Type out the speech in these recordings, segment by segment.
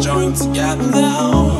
joined together.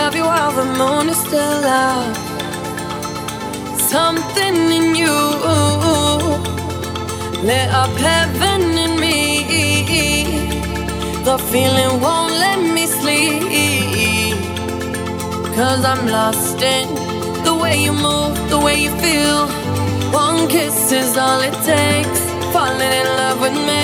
Love you while the moon is still out. Something in you lit up heaven in me. The feeling won't let me sleep. Cause I'm lost in the way you move, the way you feel. One kiss is all it takes. Falling in love with me.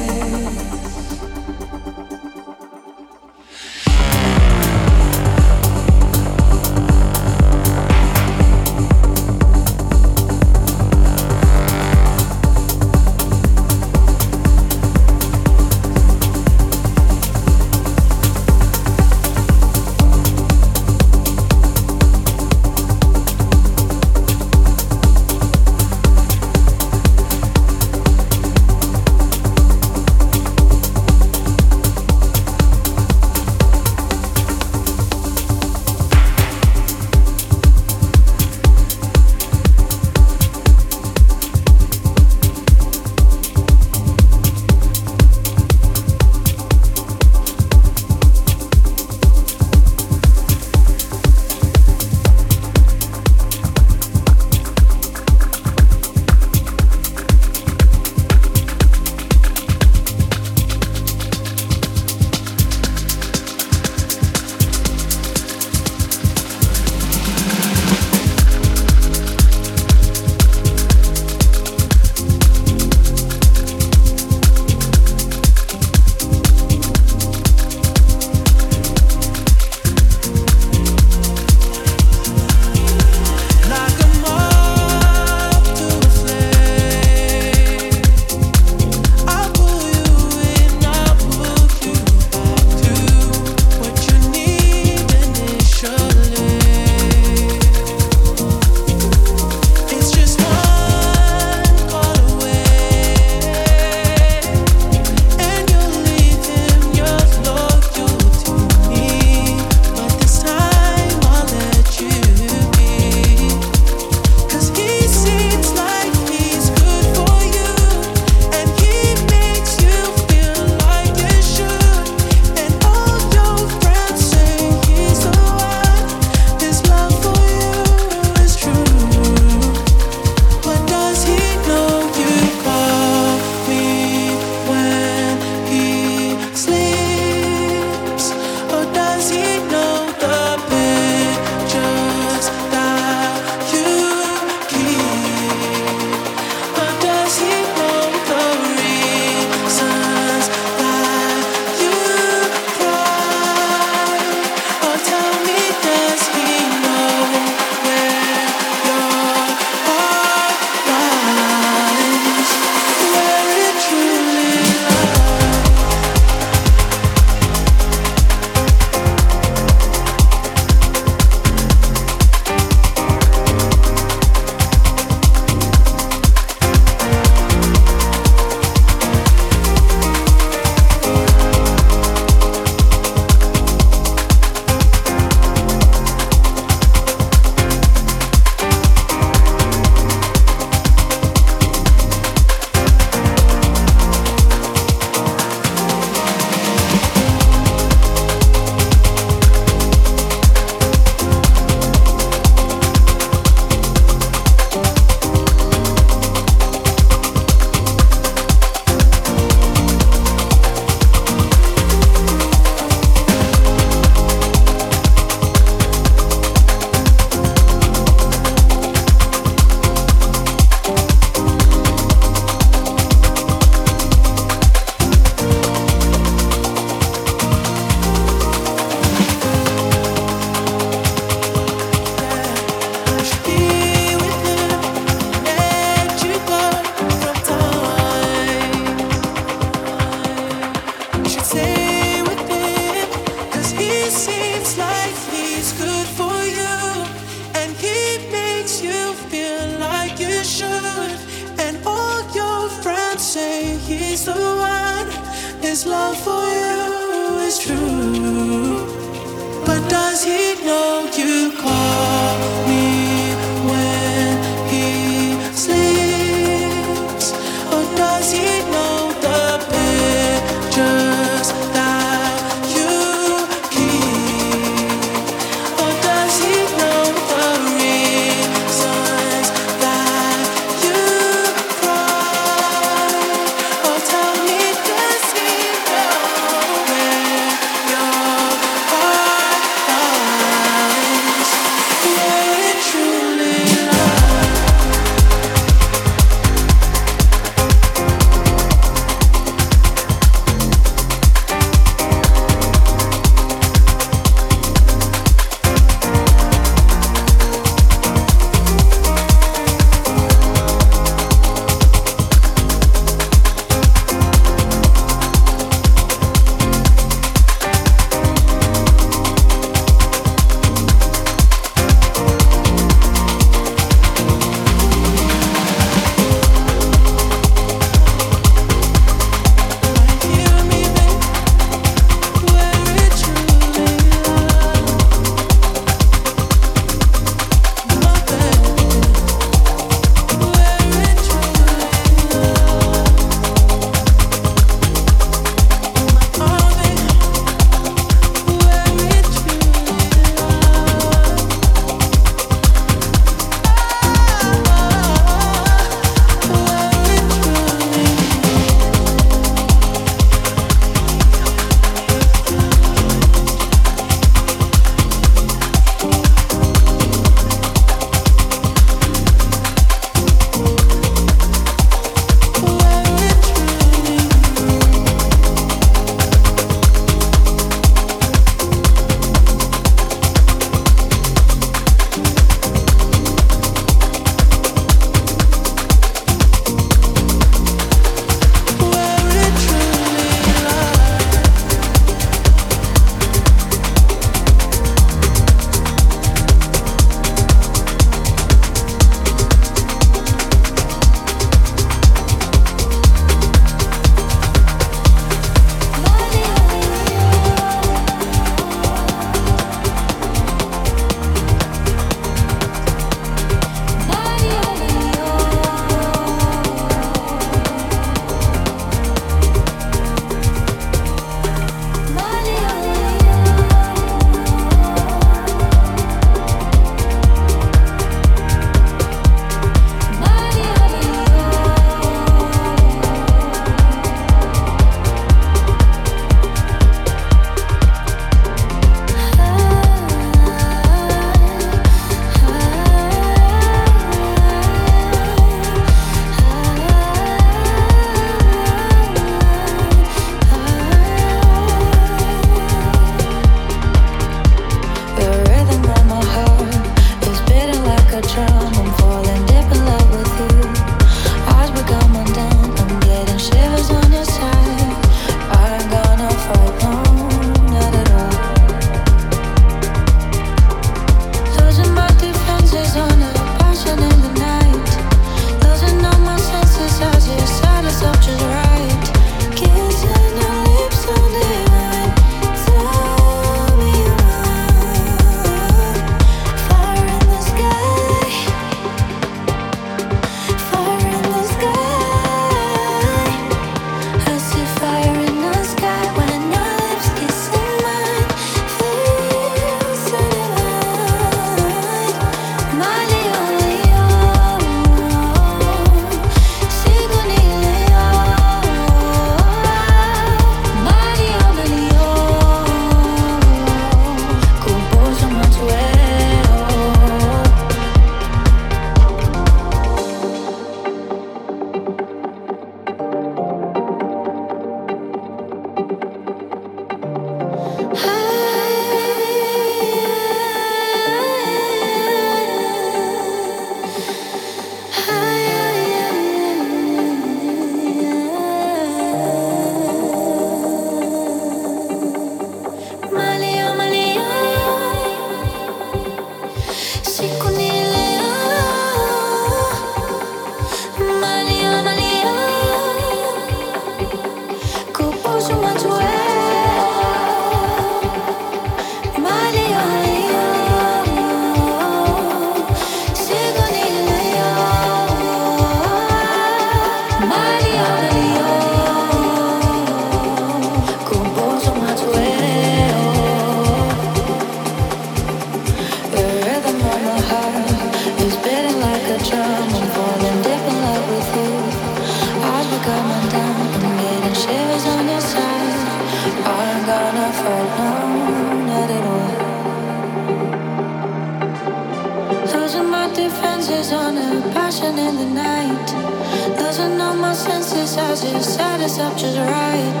causes, set us up just right.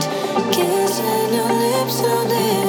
Kissing your lips on it.